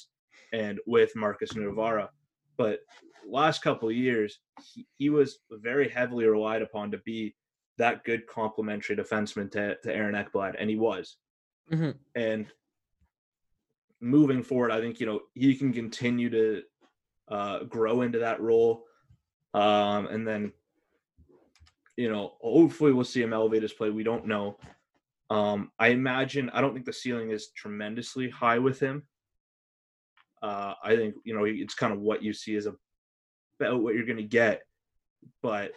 and with Markus Nutivaara. But last couple years, he, he was very heavily relied upon to be that good complementary defenseman to, to Aaron Ekblad, and he was. Mhm. And moving forward, I think you know he can continue to uh, grow into that role, um, and then you know hopefully we'll see him elevate his play. We don't know, Um, I imagine I don't think the ceiling is tremendously high with him. Uh, I think you know it's kind of what you see is about what you're going to get, but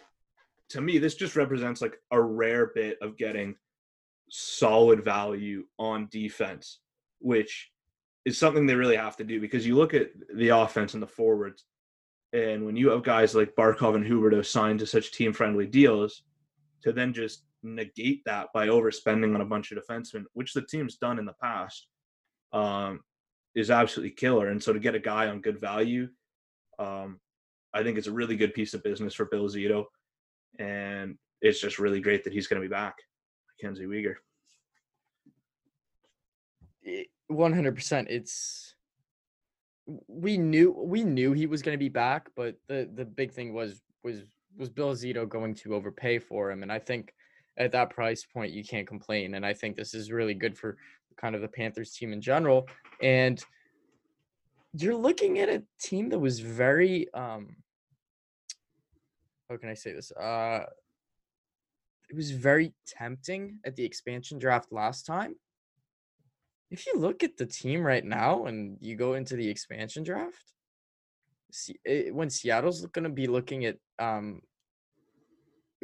to me, this just represents like a rare bit of getting solid value on defense, which is something they really have to do because you look at the offense and the forwards, and when you have guys like Barkov and Huberdeau signed to such team friendly deals, to then just negate that by overspending on a bunch of defensemen, which the team's done in the past, um, is absolutely killer. And so to get a guy on good value, um, I think it's a really good piece of business for Bill Zito. And it's just really great that he's going to be back, Mackenzie Weegar. 100%. It's we knew we knew he was going to be back, but the the big thing was was was Bill Zito going to overpay for him, and I think at that price point you can't complain. And I think this is really good for kind of the Panthers team in general. And you're looking at a team that was very um how can I say this? Uh it was very tempting at the expansion draft last time. If you look at the team right now and you go into the expansion draft, see, it, when Seattle's going to be looking at um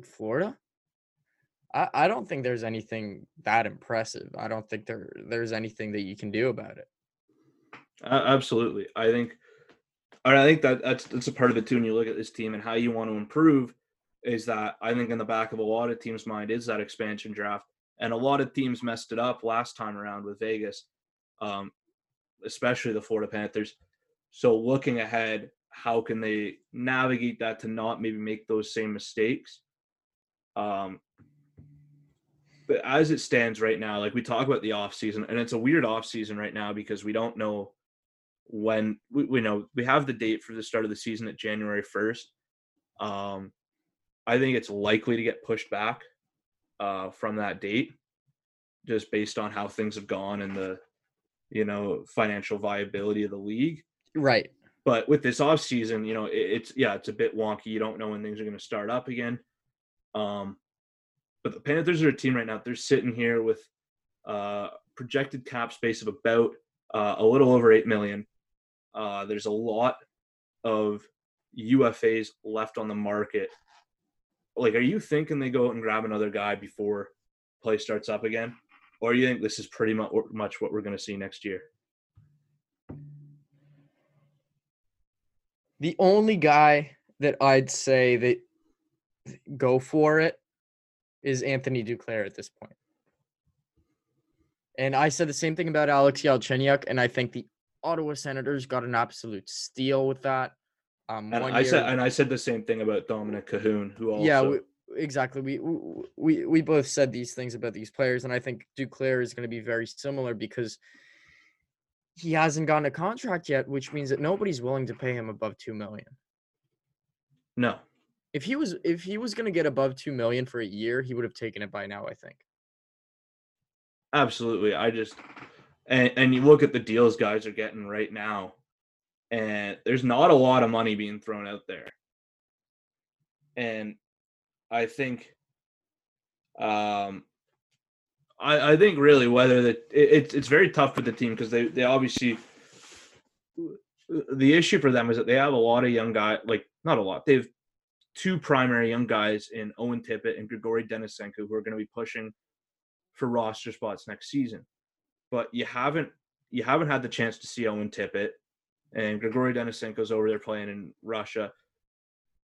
Florida, I, I don't think there's anything that impressive. I don't think there there's anything that you can do about it. Uh, absolutely, I think, and I think that that's that's a part of it too. When you look at this team and how you want to improve, is that I think in the back of a lot of teams' mind is that expansion draft, and a lot of teams messed it up last time around with Vegas, um, especially the Florida Panthers. So looking ahead, how can they navigate that to not maybe make those same mistakes? Um, but as it stands right now, like we talk about the off season, and it's a weird off season right now because we don't know when we, we know we have the date for the start of the season at January first. Um, I think it's likely to get pushed back uh, from that date, just based on how things have gone and the you know financial viability of the league. Right. But with this off season, you know, it, it's yeah, it's a bit wonky. You don't know when things are going to start up again. Um, but the Panthers are a team right now. They're sitting here with uh, projected cap space of about uh, a little over eight million. Uh, there's a lot of UFAs left on the market. Like, are you thinking they go out and grab another guy before play starts up again, or you think this is pretty much what we're going to see next year? The only guy that I'd say that go for it is Anthony Duclair at this point. And I said the same thing about Alex Galchenyuk, and I think the Ottawa Senators got an absolute steal with that. Um, and I year, said, and I said the same thing about Dominik Kahun, who also yeah, we, exactly. We we we both said these things about these players, and I think Duclair is going to be very similar because he hasn't gotten a contract yet, which means that nobody's willing to pay him above two million. No, if he was if he was going to get above 2 million for a year, he would have taken it by now, I think. Absolutely. I just and and you look at the deals guys are getting right now and there's not a lot of money being thrown out there. And I think um I, I think really whether that it, it's very tough for the team because they, they obviously the issue for them is that they have a lot of young guys like not a lot they've two primary young guys in Owen Tippett and Grigory Denisenko who are going to be pushing for roster spots next season. But you haven't you haven't had the chance to see Owen Tippett and Grigory Denisenko's over there playing in Russia.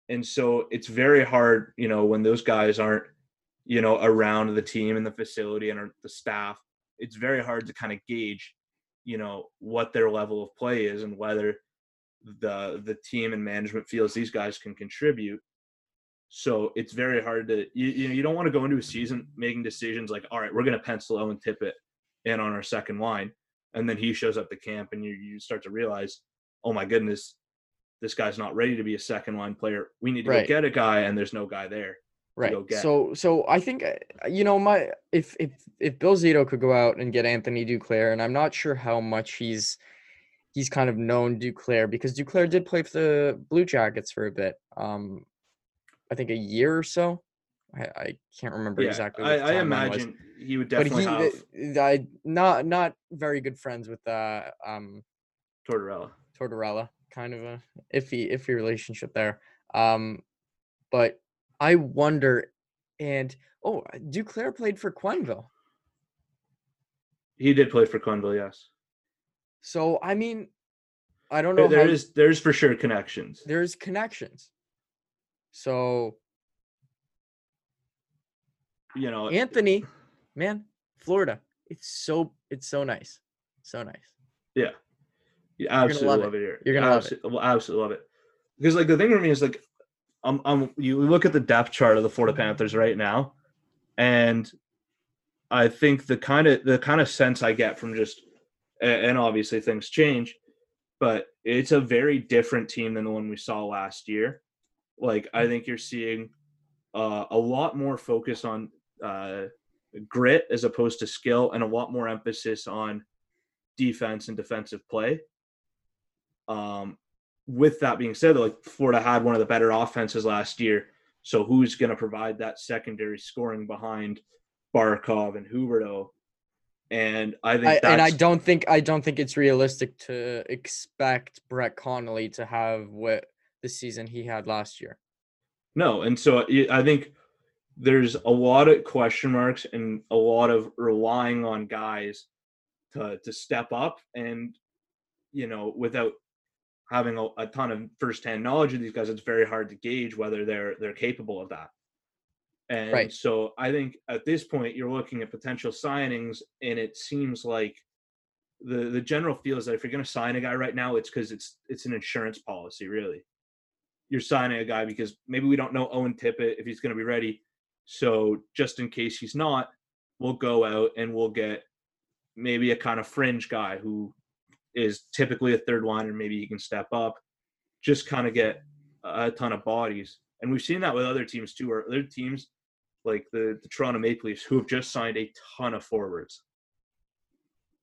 And so it's very hard, you know, when those guys aren't, you know, around the team and the facility and the staff, it's very hard to kind of gauge, you know, what their level of play is and whether the the team and management feels these guys can contribute so it's very hard to you, you know you don't want to go into a season making decisions like all right we're going to pencil Owen Tippett in on our second line and then he shows up to camp and you you start to realize oh my goodness this guy's not ready to be a second line player we need to right. go get a guy and there's no guy there right so so I think uh, you know my if if if Bill Zito could go out and get Anthony Duclair and I'm not sure how much he's he's kind of known Duclair because Duclair did play for the Blue Jackets for a bit um I think a year or so. I, I can't remember Yeah, exactly. I, I imagine he would definitely he, have I not not very good friends with uh um Tortorella. Tortorella, kind of a iffy iffy relationship there. Um, but I wonder, and oh, Duclair played for Quenneville, He did play for Quenneville, yes. so I mean, I don't know. There, there how, is there's for sure connections. there's connections. So You know, Anthony, man, Florida, it's so it's so nice, so nice. yeah, you absolutely love love, it. here. You're gonna love it. Absolutely love it. Because like the thing for me is like, um, um, you look at the depth chart of the Florida Panthers right now, and I think the kind of the kind of sense I get from just and obviously things change, but it's a very different team than the one we saw last year. Like I think you're seeing uh, a lot more focus on uh, grit as opposed to skill, and a lot more emphasis on defense and defensive play. Um, with that being said, like Florida had one of the better offenses last year. So who's going to provide that secondary scoring behind Barkov and Huberdeau? And I think I, and I don't think I don't think it's realistic to expect Brett Connolly to have what the season he had last year. No, and so I I think there's a lot of question marks and a lot of relying on guys to to step up, and you know, without having a, a ton of firsthand knowledge of these guys, it's very hard to gauge whether they're they're capable of that. And Right. so I think at this point you're looking at potential signings, and it seems like the the general feel is that if you're going to sign a guy right now, it's because it's it's an insurance policy, really you're signing a guy because maybe we don't know Owen Tippett if he's going to be ready. So just in case he's not, we'll go out and we'll get maybe a kind of fringe guy who is typically a third liner. Maybe he can step up, just kind of get a ton of bodies. And we've seen that with other teams too, or other teams like the, the Toronto Maple Leafs who have just signed a ton of forwards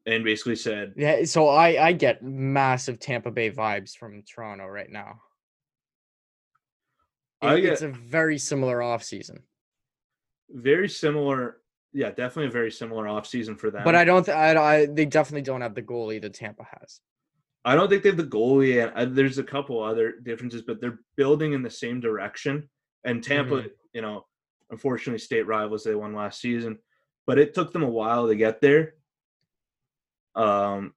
and basically said, Yeah, eh, so I I get massive Tampa Bay vibes from Toronto right now. I It- it's a very similar offseason. Very similar. Yeah, definitely a very similar offseason for them. But I don't th- I, I they definitely don't have the goalie that Tampa has. I don't think they have the goalie, and there's a couple other differences, but they're building in the same direction. And Tampa, Mm-hmm. you know, unfortunately, state rivals they won last season, but it took them a while to get there. Um,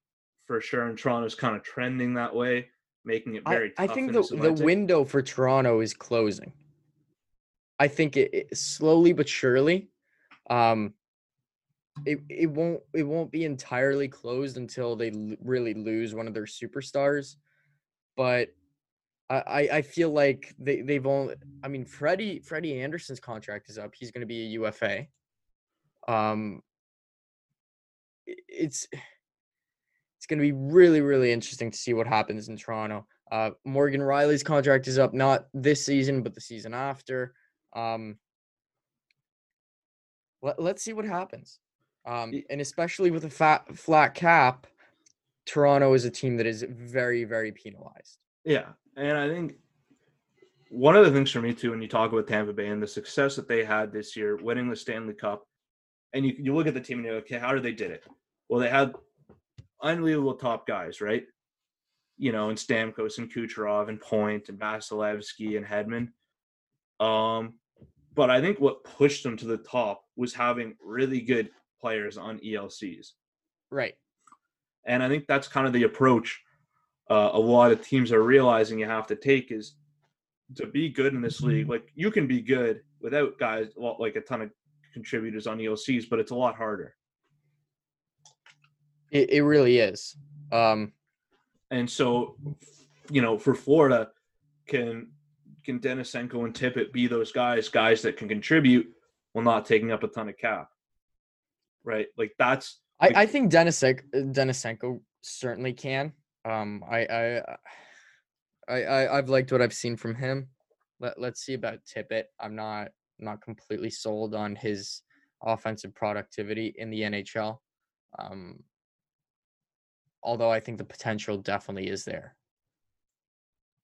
for sure, and Toronto's kind of trending that way, making it very. I tough think in the the window for Toronto is closing. I think it, it slowly but surely. Um, it it won't it won't be entirely closed until they l- really lose one of their superstars, but I I, feel like they they've only I mean Freddie Freddie Andersen's contract is up. He's going to be a UFA. Um, it's it's going to be really really interesting to see what happens in Toronto. Uh, Morgan Rielly's contract is up not this season but the season after. Um, let, let's see what happens. Um, and especially with a fat flat cap, Toronto is a team that is very very penalized. Yeah, and I think one of the things for me too, when you talk about Tampa Bay and the success that they had this year, winning the Stanley Cup, and you you look at the team and you're like, okay, how did they did it? Well, they had unbelievable top guys, right? You know, and Stamkos and Kucherov and Point and Vasilevskiy and Hedman. Um, but I think what pushed them to the top was having really good players on ELCs. Right. And I think that's kind of the approach uh, a lot of teams are realizing you have to take is to be good in this league. Like you can be good without guys like a ton of contributors on ELCs, but it's a lot harder. It, it really is. Um, And so, you know, for Florida, can can Denisenko and Tippett be those guys, guys that can contribute while not taking up a ton of cap? Right? Like that's I, Like- I think Denisek, Denisenko certainly can. Um, I, I, I, I, I've liked what I've seen from him. Let, let's see about Tippett. I'm not not completely sold on his offensive productivity in the NHL. Um, although I think the potential definitely is there.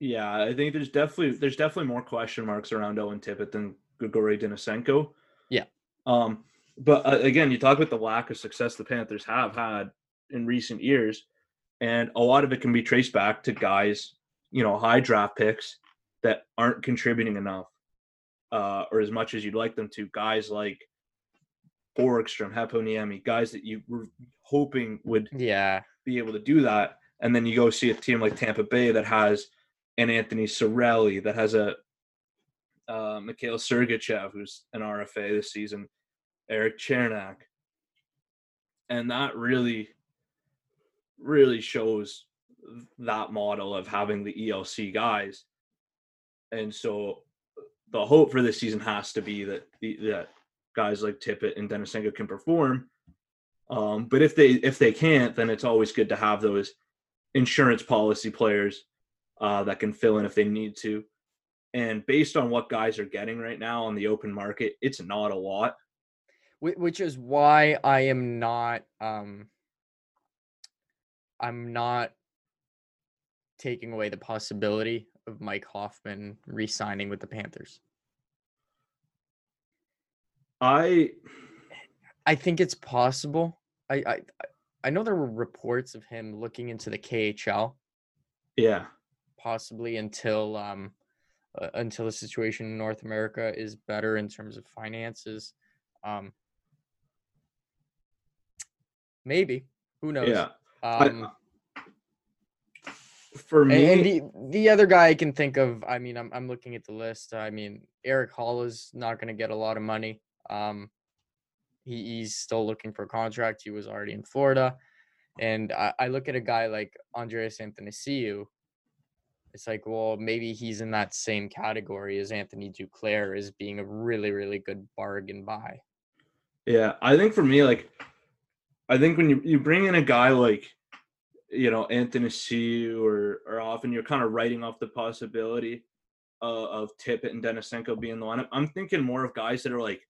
Yeah, I think there's definitely there's definitely more question marks around Owen Tippett than Grigory Denisenko. Yeah. Um, but uh, again, you talk about the lack of success the Panthers have had in recent years, and a lot of it can be traced back to guys, you know, high draft picks that aren't contributing enough, uh, or as much as you'd like them to. Guys like Borgstrom, Heponiemi, guys that you were hoping would Yeah. be able to do that. And then you go see a team like Tampa Bay that has an Anthony Cirelli, that has a uh, Mikhail Sergachev, who's an RFA this season, Erik Cernak. And that really, really shows that model of having the ELC guys. And so the hope for this season has to be that that guys like Tippett and Denisenko can perform. Um, but if they if they can't, then it's always good to have those insurance policy players uh, that can fill in if they need to. And based on what guys are getting right now on the open market, it's not a lot. Which is why I am not um I'm not taking away the possibility of Mike Hoffman re-signing with the Panthers. I I think it's possible. I I I- I know there were reports of him looking into the KHL yeah, possibly until um uh, until the situation in North America is better in terms of finances. Um maybe. Who knows? yeah. I- Um For me, and the the other guy I can think of, I mean, I'm I'm looking at the list. I mean, Erik Haula is not going to get a lot of money. Um, he, he's still looking for a contract. He was already in Florida, and I, I look at a guy like Andreas Athanasiou. It's like, well, maybe he's in that same category as Anthony Duclair as being a really, really good bargain buy. Yeah, I think for me, like, I think when you, you bring in a guy like, you know, Anthony C or or often you're kind of writing off the possibility uh, of Tippett and Denisenko being the lineup. I'm thinking more of guys that are like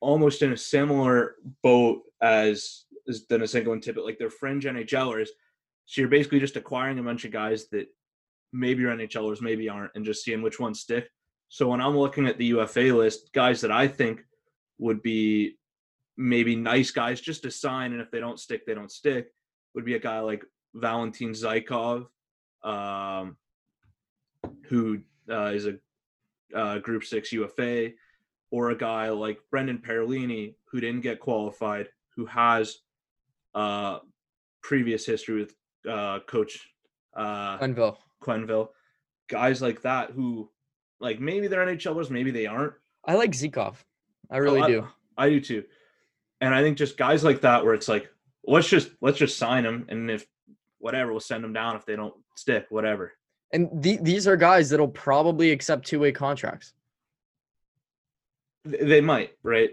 almost in a similar boat as as Denisenko and Tippett, like they're fringe NHLers. So you're basically just acquiring a bunch of guys that maybe are NHLers, maybe aren't, and just seeing which ones stick. So when I'm looking at the UFA list, guys that I think would be maybe nice guys just to sign, and if they don't stick, they don't stick. Would be a guy like Valentin Zykov, um, who uh, is a uh, Group Six UFA, or a guy like Brendan Perlini, who didn't get qualified, who has uh, previous history with uh, Coach uh, Quenneville. Quenneville. Guys like that who, like, maybe they're NHLers, maybe they aren't. I like Zykov. I really Oh, do. I do too. And I think just guys like that where it's like, let's just let's just sign them, and if whatever, we'll send them down if they don't stick, whatever. And the, these are guys that'll probably accept two way contracts. Th- They might, right?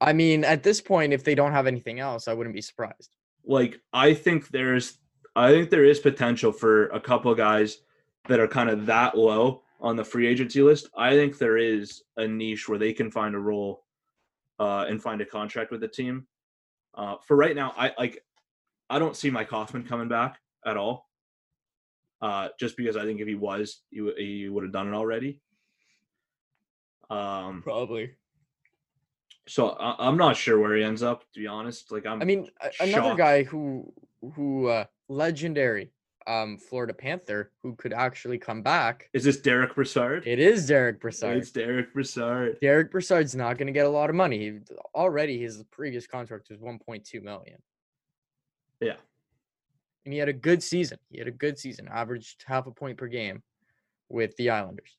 I mean, at this point, if they don't have anything else, I wouldn't be surprised. Like I think there's, I think there is potential for a couple of guys that are kind of that low on the free agency list. I think there is a niche where they can find a role uh, and find a contract with the team. Uh, for right now, I like, I don't see Mike Hoffman coming back at all. Uh, just because I think if he was, he, w- he would have done it already. Um, Probably. so I, I'm not sure where he ends up. To be honest, like I'm. I mean, a- another guy who who uh, legendary um Florida Panther who could actually come back. is this Derek Brassard? It is Derek Brassard. It's Derek Brassard. Derek Brassard's not going to get a lot of money. He, already, his previous contract was 1.2 million. Yeah. and he had a good season. He had a good season, averaged half a point per game with the Islanders.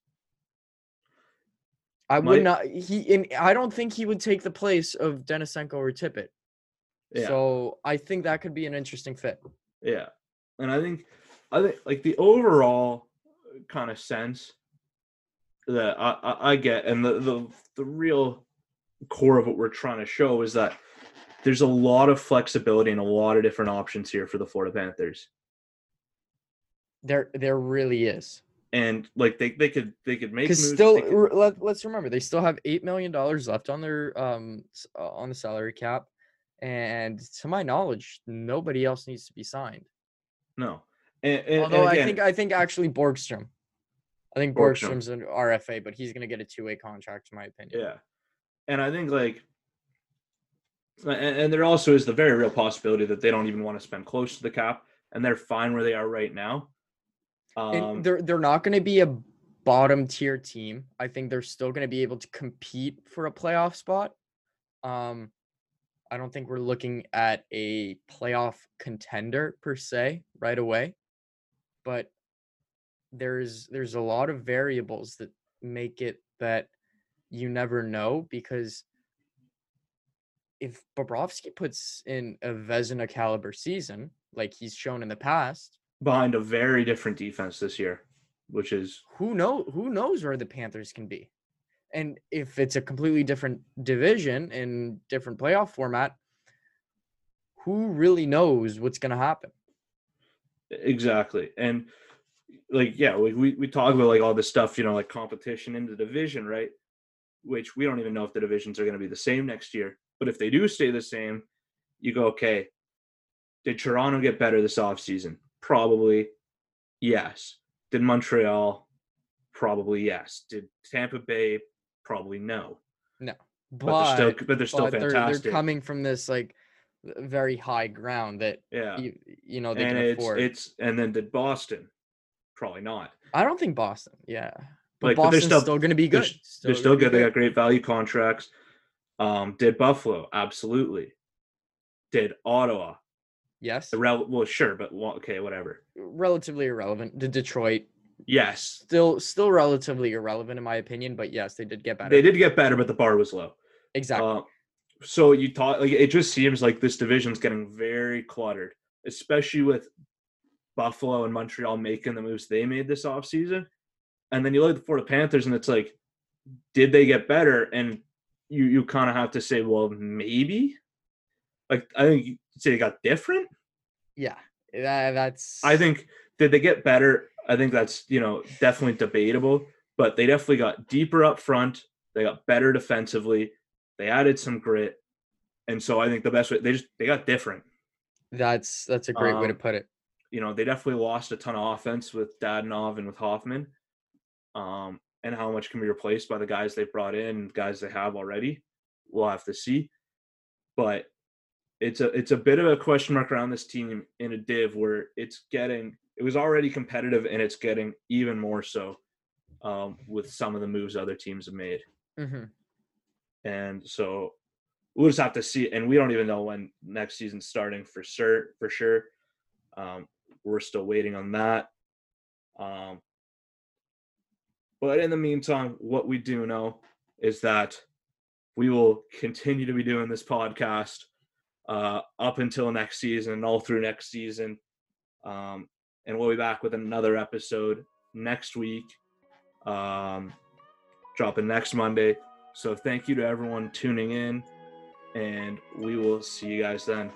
I would not. He and I don't think he would take the place of Denisenko or Tippett. Yeah. So I think that could be an interesting fit. Yeah, and I think, I think like the overall kind of sense that I, I, I get, and the, the the real core of what we're trying to show is that there's a lot of flexibility and a lot of different options here for the Florida Panthers, There, there really is. and like they, they could they could make moves. still, could- let, let's remember they still have eight million dollars left on their um uh, on the salary cap, and to my knowledge, nobody else needs to be signed. no, and, and, and Although I think I think actually Borgstrom, I think Borgstrom. Borgstrom's an RFA, but he's gonna get a two way contract, in my opinion. Yeah. And I think like and, there also is the very real possibility that they don't even want to spend close to the cap and they're fine where they are right now. Um, they're they're not going to be a bottom tier team. I think they're still going to be able to compete for a playoff spot. Um, I don't think we're looking at a playoff contender per se right away, but there's there's a lot of variables that make it that you never know because if Bobrovsky puts in a Vezina caliber season like he's shown in the past, behind a very different defense this year, which is who know who knows where the Panthers can be. And if it's a completely different division and different playoff format, who really knows what's going to happen? exactly. And like yeah, we, we talk about like all this stuff, you know, like competition in the division, right? Which we don't even know if the divisions are going to be the same next year. But if they do stay the same, you go, okay, did Toronto get better this offseason? Probably yes. Did Montreal? Probably yes. Did Tampa Bay? Probably no. But, But, they're still but they're still but they're, fantastic. they're coming from this like very high ground that yeah. you, you know they and can it's afford. it's and then did Boston? Probably not. I don't think Boston. Yeah. But Like, but they're Boston's still- still, going to be they're good. They're still be good. They got great value contracts. Um, did Buffalo? Absolutely. Did Ottawa? Yes. Irrele- well, sure, but well, okay, whatever. Relatively irrelevant. Did Detroit Yes, still still relatively irrelevant in my opinion, but yes, they did get better. they did get better, but the bar was low. exactly. Uh, so you thought like it just seems like this division's getting very cluttered, especially with Buffalo and Montreal making the moves they made this offseason. And then you look at the Florida Panthers and it's like, did they get better? And you you kind of have to say, well, maybe. Like I think you say they got different. yeah. That, that's I think did they get better? I think that's you know definitely debatable, but they definitely got deeper up front. They got better defensively. They added some grit, and so I think the best way they just they got different. that's that's a great way to Um, put it. You know, they definitely lost a ton of offense with Dadonov and with Hoffman, um, and how much can be replaced by the guys they brought in, guys they have already. We'll have to see, but it's a it's a bit of a question mark around this team in a div where it's getting it was already competitive and it's getting even more so um, with some of the moves other teams have made. hmm And so we'll just have to see. And we don't even know when next season's starting for sure. For sure, um, we're still waiting on that. Um, but in the meantime, what we do know is that we will continue to be doing this podcast uh, up until next season and all through next season. Um, and we'll be back with another episode next week, um, dropping next Monday. So thank you to everyone tuning in, and we will see you guys then.